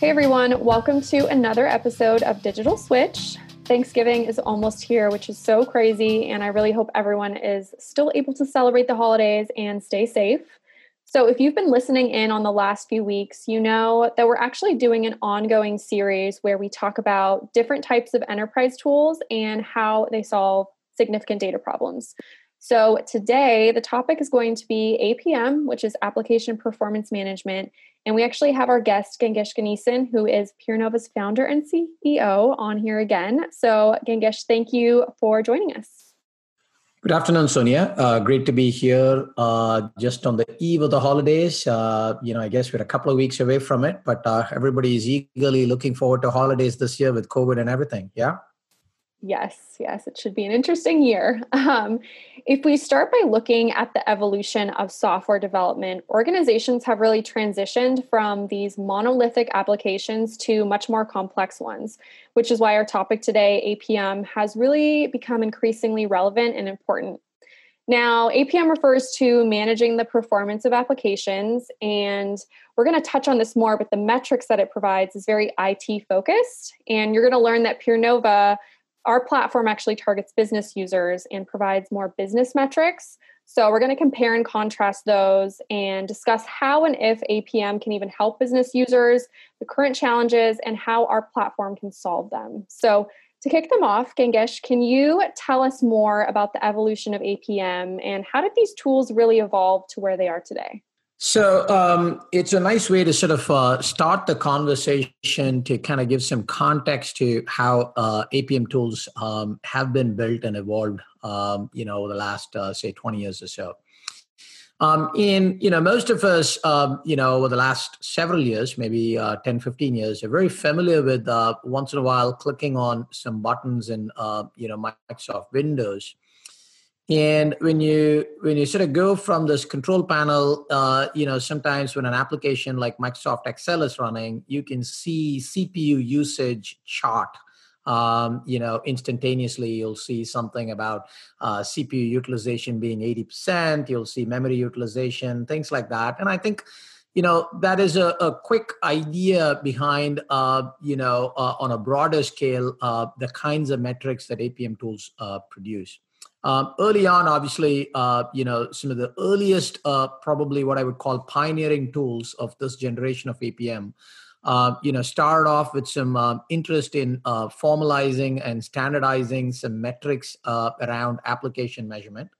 Hey everyone, welcome to another episode of Digital Switch. Thanksgiving is almost here, which is so crazy, and I really hope everyone is still able to celebrate the holidays and stay safe. So, if you've been listening in on the last few weeks, you know that we're actually doing an ongoing series where we talk about different types of enterprise tools and how they solve significant data problems. So, today the topic is going to be APM, which is Application Performance Management. And we actually have our guest, Gangesh Ganesan, who is PeerNova's founder and CEO, on here again. So, Gangesh, thank you for joining us. Good afternoon, Sonia. Uh, great to be here uh, just on the eve of the holidays. Uh, you know, I guess we're a couple of weeks away from it, but uh, everybody is eagerly looking forward to holidays this year with COVID and everything. Yeah. Yes, yes, it should be an interesting year. Um, if we start by looking at the evolution of software development, organizations have really transitioned from these monolithic applications to much more complex ones, which is why our topic today, APM, has really become increasingly relevant and important. Now, APM refers to managing the performance of applications, and we're going to touch on this more, but the metrics that it provides is very IT focused. And you're going to learn that PeerNova our platform actually targets business users and provides more business metrics. So, we're going to compare and contrast those and discuss how and if APM can even help business users, the current challenges, and how our platform can solve them. So, to kick them off, Gangesh, can you tell us more about the evolution of APM and how did these tools really evolve to where they are today? So um, it's a nice way to sort of uh, start the conversation to kind of give some context to how uh, APM tools um, have been built and evolved, um, you know, over the last uh, say 20 years or so. Um, in you know most of us um, you know over the last several years maybe uh, 10 15 years are very familiar with uh, once in a while clicking on some buttons in uh, you know microsoft windows and when you when you sort of go from this control panel uh, you know sometimes when an application like microsoft excel is running you can see cpu usage chart. Um, you know instantaneously you'll see something about uh, cpu utilization being 80% you'll see memory utilization things like that. And i think you know that is a, a quick idea behind uh, you know uh, on a broader scale uh, the kinds of metrics that apm tools uh, produce um, early on, obviously, uh, you know, some of the earliest, uh, probably what I would call pioneering tools of this generation of APM, uh, you know, started off with some uh, interest in uh, formalizing and standardizing some metrics uh, around application measurement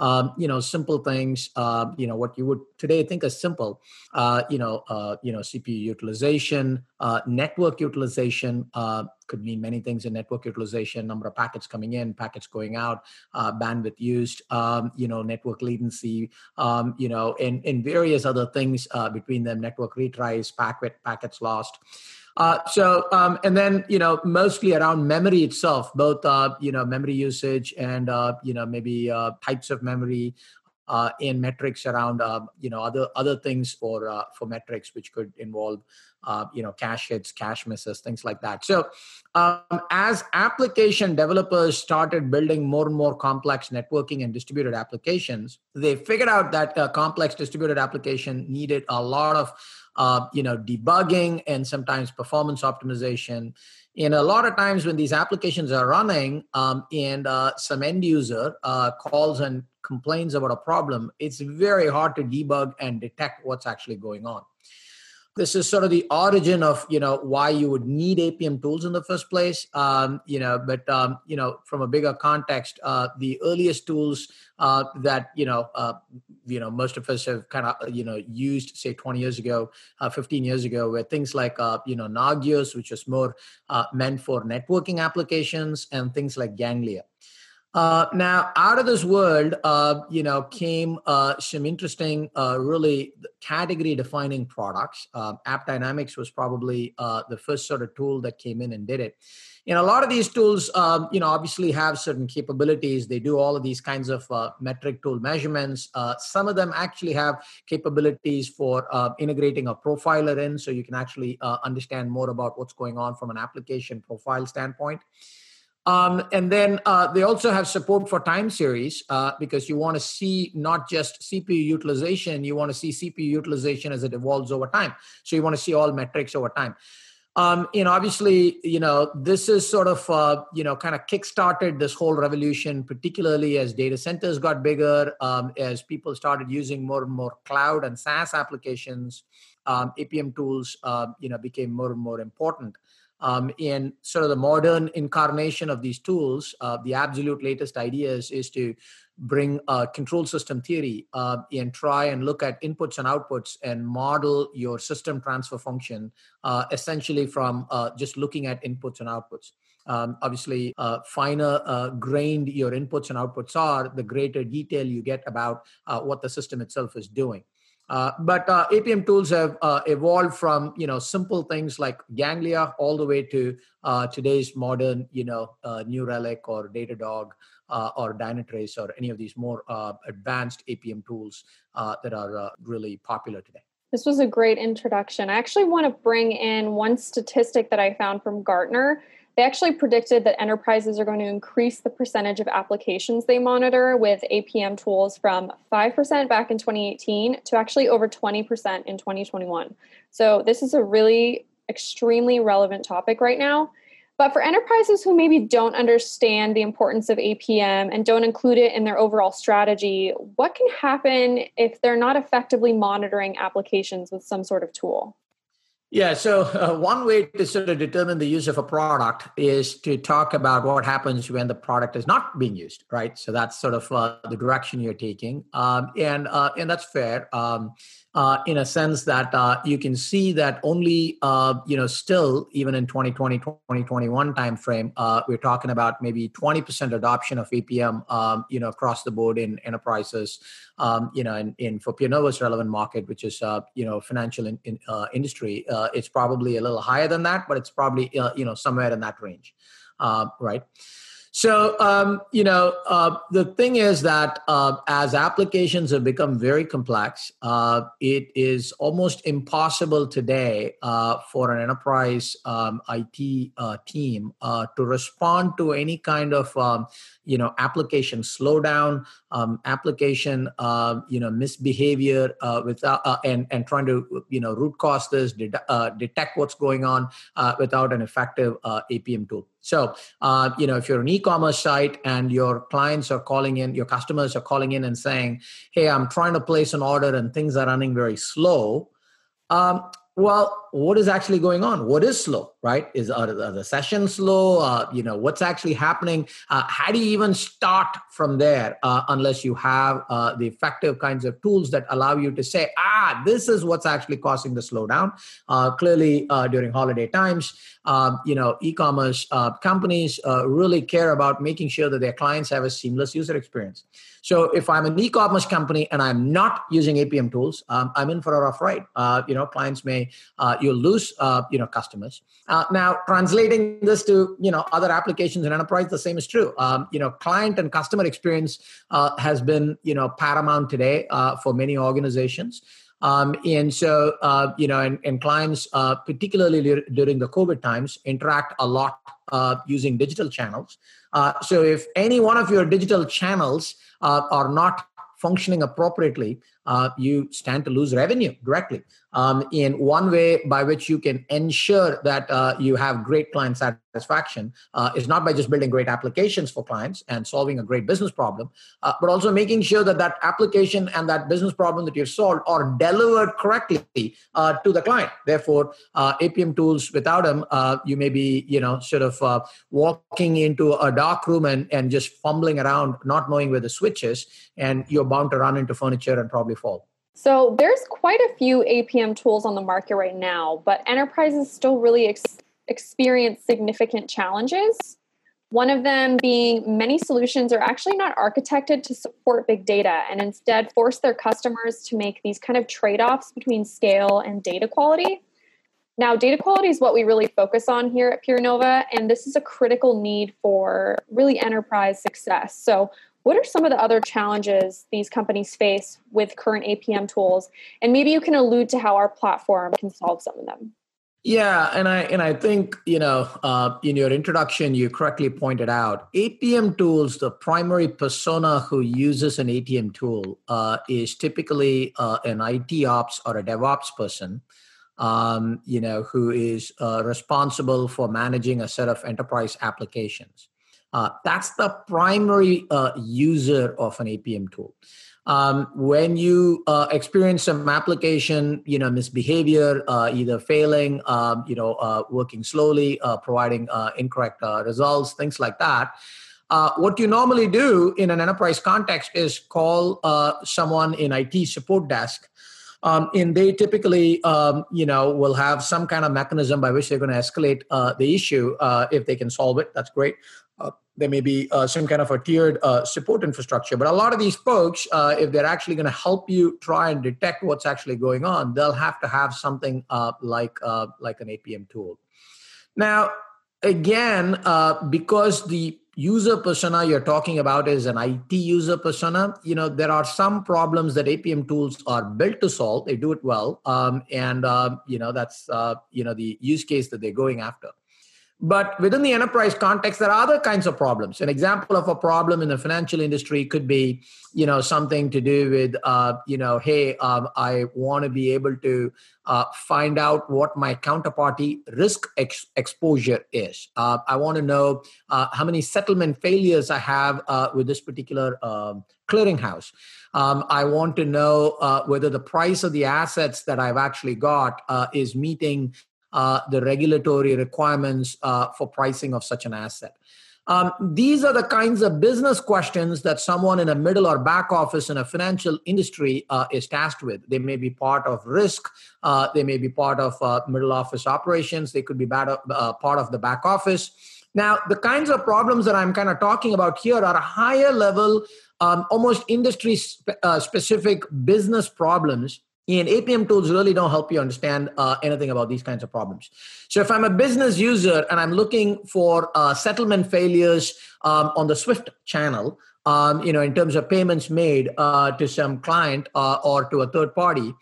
um, you know simple things uh, you know what you would today think as simple uh, you know uh, you know cpu utilization uh, network utilization uh, could mean many things in network utilization number of packets coming in packets going out uh, bandwidth used um, you know network latency um, you know and, and various other things between them network retries packet packets lost uh, so, um, and then you know, mostly around memory itself, both uh, you know, memory usage and uh, you know, maybe uh, types of memory, uh, in metrics around uh, you know other other things for uh, for metrics which could involve uh, you know cache hits cache misses things like that. So um, as application developers started building more and more complex networking and distributed applications they figured out that a complex distributed application needed a lot of uh, you know debugging and sometimes performance optimization. And a lot of times when these applications are running um, and uh, some end user uh, calls and complains about a problem it's very hard to debug and detect what's actually going on this is sort of the origin of you know why you would need apm tools in the first place. Um, you know but um, you know from a bigger context uh, the earliest tools uh, that you know uh, you know most of us have kind of you know used say 20 years ago uh, 15 years ago were things like uh, you know nagios which was more uh, meant for networking applications and things like ganglia uh, now, out of this world, uh, you know, came uh, some interesting, uh, really category-defining products. Uh, AppDynamics was probably uh, the first sort of tool that came in and did it. And a lot of these tools, um, you know, obviously have certain capabilities. They do all of these kinds of metric tool measurements. some of them actually have capabilities for integrating a profiler in, so you can actually understand more about what's going on from an application profile standpoint. Um, and then uh, they also have support for time series uh, because you want to see not just CPU utilization, you want to see CPU utilization as it evolves over time. So you want to see all metrics over time. Um, you know, obviously, you know, this is sort of, uh, you know, kind of kickstarted this whole revolution, particularly as data centers got bigger, um, as people started using more and more cloud and SaaS applications. Um, APM tools, uh, you know, became more and more important. Um, in sort of the modern incarnation of these tools, uh, the absolute latest ideas is to bring control system theory uh, and try and look at inputs and outputs and model your system transfer function uh, essentially from uh, just looking at inputs and outputs. Um, obviously, uh, finer grained your inputs and outputs are, the greater detail you get about what the system itself is doing. Uh, but uh, APM tools have uh, evolved from you know simple things like Ganglia all the way to uh, today's modern you know uh, New Relic or Datadog or Dynatrace or any of these more advanced APM tools that are really popular today. This was a great introduction. I actually want to bring in one statistic that I found from Gartner they actually predicted that enterprises are going to increase the percentage of applications they monitor with APM tools from 5% back in 2018 to actually over 20% in 2021. So, this is a really extremely relevant topic right now. But for enterprises who maybe don't understand the importance of APM and don't include it in their overall strategy, what can happen if they're not effectively monitoring applications with some sort of tool? Yeah, so uh, one way to sort of determine the use of a product is to talk about what happens when the product is not being used, right? So that's sort of uh, the direction you're taking, um, and uh, and that's fair. Um, uh, in a sense that uh, you can see that only uh, you know still even in 2020 2021 timeframe uh, we're talking about maybe 20% adoption of apm um, you know across the board in enterprises um, you know in, in for PeerNova's relevant market which is uh, you know financial in, in, industry it's probably a little higher than that but it's probably you know somewhere in that range right so, um, you know, uh, the thing is that uh, as applications have become very complex, uh, it is almost impossible today uh, for an enterprise um, IT uh, team uh, to respond to any kind of, um, you know, application slowdown, um, application, uh, you know, misbehavior uh, without uh, and and trying to, you know, root cause this, de- detect what's going on without an effective APM tool. So, uh, you know, if you're an e-commerce site and your clients are calling in, your customers are calling in and saying, "Hey, I'm trying to place an order and things are running very slow," um, well what is actually going on what is slow right? Is are, are the session slow? Uh, you know what's actually happening? Uh, how do you even start from there uh, unless you have uh, the effective kinds of tools that allow you to say ah this is what's actually causing the slowdown. Uh, clearly uh, during holiday times um, you know e-commerce companies really care about making sure that their clients have a seamless user experience. So if i'm an e-commerce company and i'm not using apm tools um, i'm in for a rough ride. You know clients may uh, you'll lose uh, you know customers. Uh, now, translating this to you know other applications in enterprise, the same is true. Um, you know, client and customer experience uh, has been you know paramount today uh, for many organizations. Um, and so, uh, you know, and, and clients, uh, particularly during the COVID times, interact a lot uh, using digital channels. Uh, so, if any one of your digital channels uh, are not functioning appropriately, uh, you stand to lose revenue directly. Um, in one way by which you can ensure that uh, you have great client satisfaction uh, is not by just building great applications for clients and solving a great business problem, uh, but also making sure that that application and that business problem that you've solved are delivered correctly uh, to the client. Therefore, uh, APM tools without them, you may be you know sort of walking into a dark room and, and just fumbling around, not knowing where the switch is, and you're bound to run into furniture and probably fall? So there's quite a few APM tools on the market right now, but enterprises still really ex- experience significant challenges. One of them being many solutions are actually not architected to support big data and instead force their customers to make these kind of trade offs between scale and data quality. Now, data quality is what we really focus on here at PeerNova, and this is a critical need for really enterprise success. So, what are some of the other challenges these companies face with current APM tools? And maybe you can allude to how our platform can solve some of them. Yeah, and I and I think you know uh, in your introduction you correctly pointed out APM tools. The primary persona who uses an ATM tool uh, is typically uh, an IT ops or a DevOps person, um, you know, who is uh, responsible for managing a set of enterprise applications. Uh, that's the primary uh, user of an APM tool. Um, when you uh, experience some application you know misbehavior uh, either failing um, you know uh, working slowly uh, providing uh, incorrect uh, results things like that what you normally do in an enterprise context is call someone in IT support desk. Um, and they typically um, you know will have some kind of mechanism by which they're going to escalate the issue if they can solve it. That's great there may be uh, some kind of a tiered uh, support infrastructure. But a lot of these folks, uh, if they're actually going to help you try and detect what's actually going on, they'll have to have something uh, like uh, like an APM tool. Now, again, uh, because the user persona you're talking about is an IT user persona, you know there are some problems that APM tools are built to solve. They do it well, um, and you know that's you know the use case that they're going after. But within the enterprise context, there are other kinds of problems. An example of a problem in the financial industry could be, you know, something to do with, uh, you know, hey, um, I want to be able to uh, find out what my counterparty risk ex- exposure is. Uh, I want to know uh, how many settlement failures I have uh, with this particular um, clearinghouse. Um, I want to know uh, whether the price of the assets that I've actually got is meeting uh, the regulatory requirements uh, for pricing of such an asset. Um, these are the kinds of business questions that someone in a middle or back office in a financial industry uh, is tasked with. They may be part of risk, uh, they may be part of uh, middle office operations, they could be bad, uh, part of the back office. Now, the kinds of problems that I'm kind of talking about here are higher level, um, almost industry spe- specific business problems and APM tools really don't help you understand uh, anything about these kinds of problems. So if I'm a business user and I'm looking for uh, settlement failures um, on the Swift channel, um, you know, in terms of payments made uh, to some client uh, or to a third party,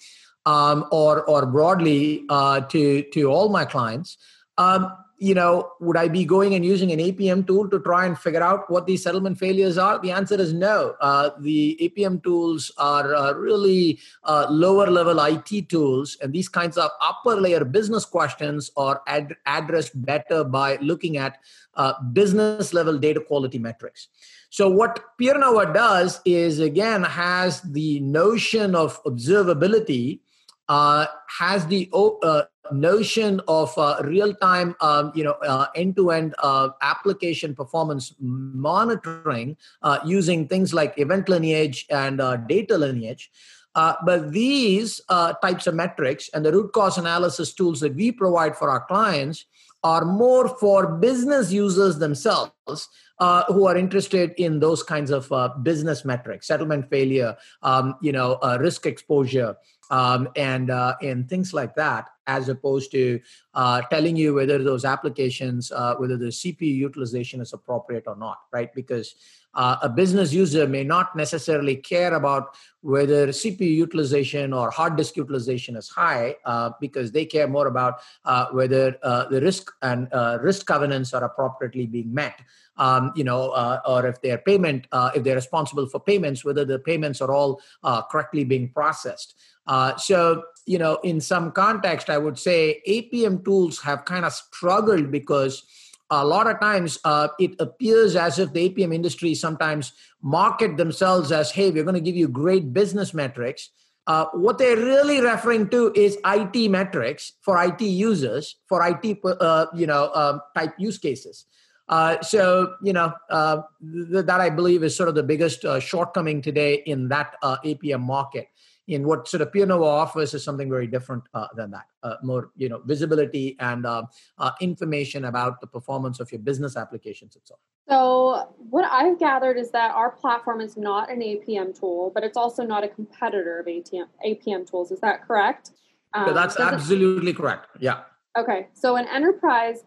um, or or broadly uh, to to all my clients, um, you know, would I be going and using an APM tool to try and figure out what these settlement failures are? The answer is no. Uh, the APM tools are uh, really uh, lower level IT tools, and these kinds of upper layer business questions are ad- addressed better by looking at uh, business level data quality metrics. So, what PeerNova does is again has the notion of observability uh, has the uh, notion of uh, real-time, um, you know, uh, end-to-end uh, application performance monitoring uh, using things like event lineage and data lineage. but these types of metrics and the root cause analysis tools that we provide for our clients are more for business users themselves uh, who are interested in those kinds of uh, business metrics, settlement failure, um, you know, uh, risk exposure, um, and uh, and things like that, as opposed to uh, telling you whether those applications, uh, whether the CPU utilization is appropriate or not, right? Because uh, a business user may not necessarily care about whether CPU utilization or hard disk utilization is high, uh, because they care more about uh, whether the risk and risk covenants are appropriately being met. Um, you know, uh, or if their payment, uh, if they're responsible for payments, whether the payments are all uh, correctly being processed. Uh, so, you know, in some context, I would say APM tools have kind of struggled because a lot of times uh, it appears as if the APM industry sometimes market themselves as, hey, we're going to give you great business metrics. Uh, what they're really referring to is IT metrics for IT users, for IT, uh, you know, um, type use cases. Uh, so, you know, uh, th- that I believe is sort of the biggest shortcoming today in that APM market in what sort of PeerNova offers is something very different uh, than that. Uh, more, you know, visibility and uh, uh, information about the performance of your business applications itself. So, what I've gathered is that our platform is not an APM tool, but it's also not a competitor of ATM, APM tools. Is that correct? Um, so that's absolutely correct. Yeah. Okay. So, an enterprise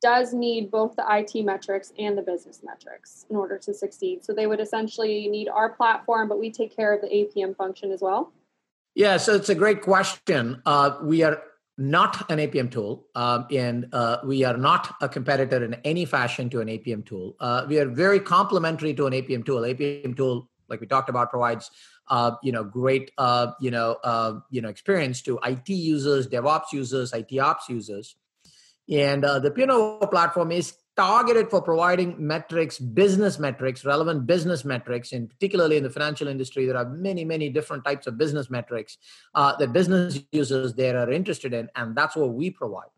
does need both the IT metrics and the business metrics in order to succeed. So they would essentially need our platform, but we take care of the APM function as well. Yeah, so it's a great question. Uh, we are not an APM tool, um, and uh, we are not a competitor in any fashion to an APM tool. Uh, we are very complementary to an APM tool. APM tool, like we talked about, provides uh, you know great uh, you know uh, you know experience to IT users, DevOps users, IT ops users, and uh, the PeerNova platform is targeted for providing metrics, business metrics, relevant business metrics, and particularly in the financial industry, there are many, many different types of business metrics uh, that business users there are interested in, and that's what we provide.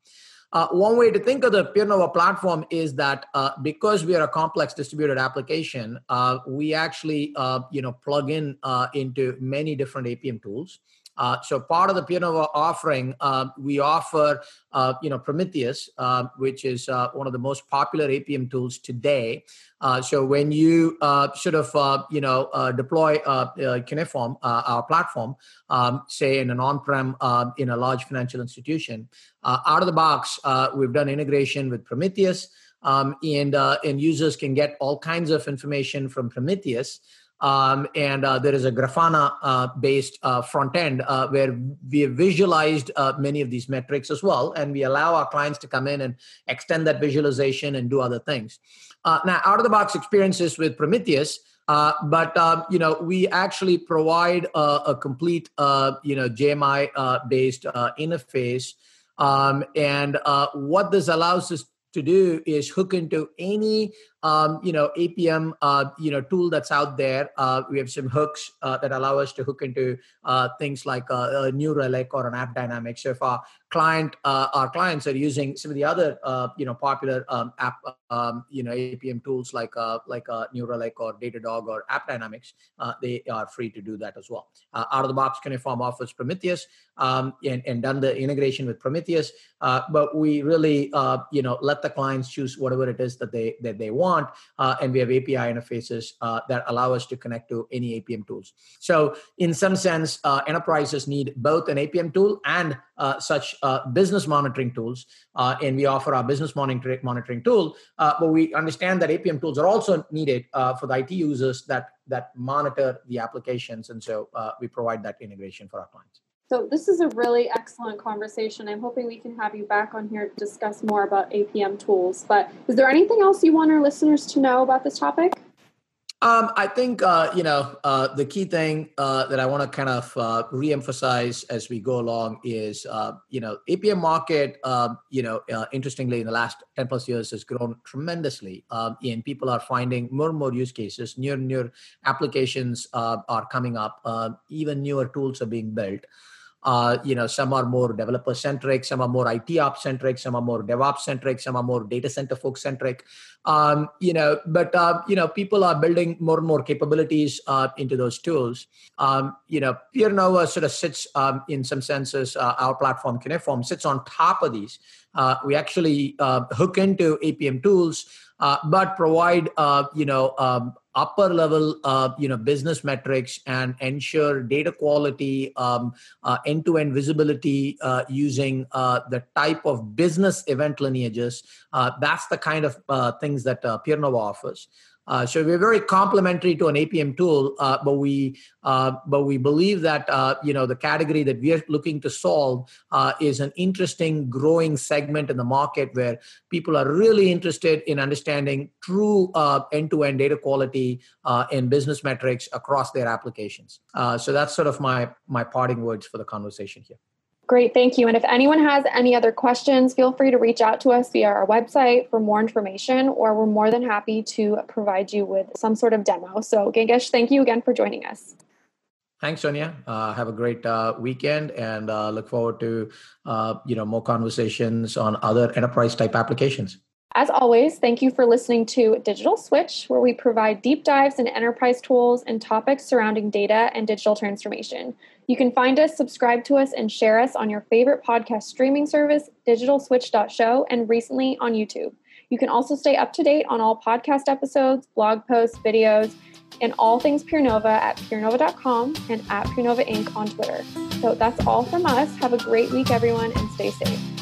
Uh, one way to think of the PeerNova platform is that uh, because we are a complex distributed application, uh, we actually uh, you know plug in uh, into many different APM tools. Uh, so part of the PeerNova offering, uh, we offer, uh, you know, Prometheus, uh, which is uh, one of the most popular APM tools today. Uh, so when you sort of, you know, deploy uh, Cuneiform, our platform, um, say in an on-prem in a large financial institution, out of the box, we've done integration with Prometheus. Um, and and users can get all kinds of information from Prometheus um, and uh, there is a Grafana uh, based uh, front end uh, where we have visualized uh, many of these metrics as well. And we allow our clients to come in and extend that visualization and do other things. Uh, now, out of the box experiences with Prometheus, but you know we actually provide a, a complete you know JMX based interface, um, and what this allows us to do is hook into any um, you know apm uh, you know tool that's out there uh, we have some hooks uh, that allow us to hook into uh, things like a, a new relic or an app dynamics so if our client uh, our clients are using some of the other uh, you know popular um, app um, you know apm tools like like new relic or datadog or app dynamics they are free to do that as well. Out of the box cuneiform offers prometheus um, and, and done the integration with prometheus but we really you know let the clients choose whatever it is that they that they want want. Uh, and we have API interfaces uh, that allow us to connect to any APM tools. So, in some sense, uh, enterprises need both an APM tool and uh, such uh, business monitoring tools. Uh, and we offer our business monitoring, monitoring tool. but we understand that APM tools are also needed for the IT users that, that monitor the applications. And so we provide that integration for our clients. So this is a really excellent conversation. I'm hoping we can have you back on here to discuss more about APM tools. But is there anything else you want our listeners to know about this topic? Um, I think uh, you know uh, the key thing uh, that I want to kind of uh, reemphasize as we go along is uh, you know APM market um, you know uh, interestingly in the last ten plus years has grown tremendously um, and people are finding more and more use cases. Newer newer applications are coming up. even newer tools are being built. Uh, you know, some are more developer centric, some are more IT ops centric, some are more DevOps centric, some are more data center folk centric. Um, you know, but uh, you know, people are building more and more capabilities uh, into those tools. Um, you know, PeerNova sort of sits um, in some senses. Uh, our platform Cuneiform sits on top of these. Uh, we actually uh, hook into APM tools, but provide you know um, upper level uh, you know business metrics and ensure data quality um, uh, end-to-end visibility uh, using uh, the type of business event lineages. Uh, that's the kind of uh, things that uh, offers uh, so we're very complementary to an APM tool, uh, but we uh, but we believe that uh, you know the category that we are looking to solve uh, is an interesting growing segment in the market where people are really interested in understanding true uh, end-to-end data quality and business metrics across their applications. so that's sort of my my parting words for the conversation here. Great, thank you. And if anyone has any other questions, feel free to reach out to us via our website for more information, or we're more than happy to provide you with some sort of demo. So, Gangesh, thank you again for joining us. Thanks, Sonia. Uh, have a great uh, weekend, and uh, look forward to uh, you know more conversations on other enterprise type applications. As always, thank you for listening to Digital Switch, where we provide deep dives into enterprise tools and topics surrounding data and digital transformation. You can find us, subscribe to us, and share us on your favorite podcast streaming service, digitalswitch.show, and recently on YouTube. You can also stay up to date on all podcast episodes, blog posts, videos, and all things PeerNova at peernova.com and at PeerNova Inc. on Twitter. So that's all from us. Have a great week, everyone, and stay safe.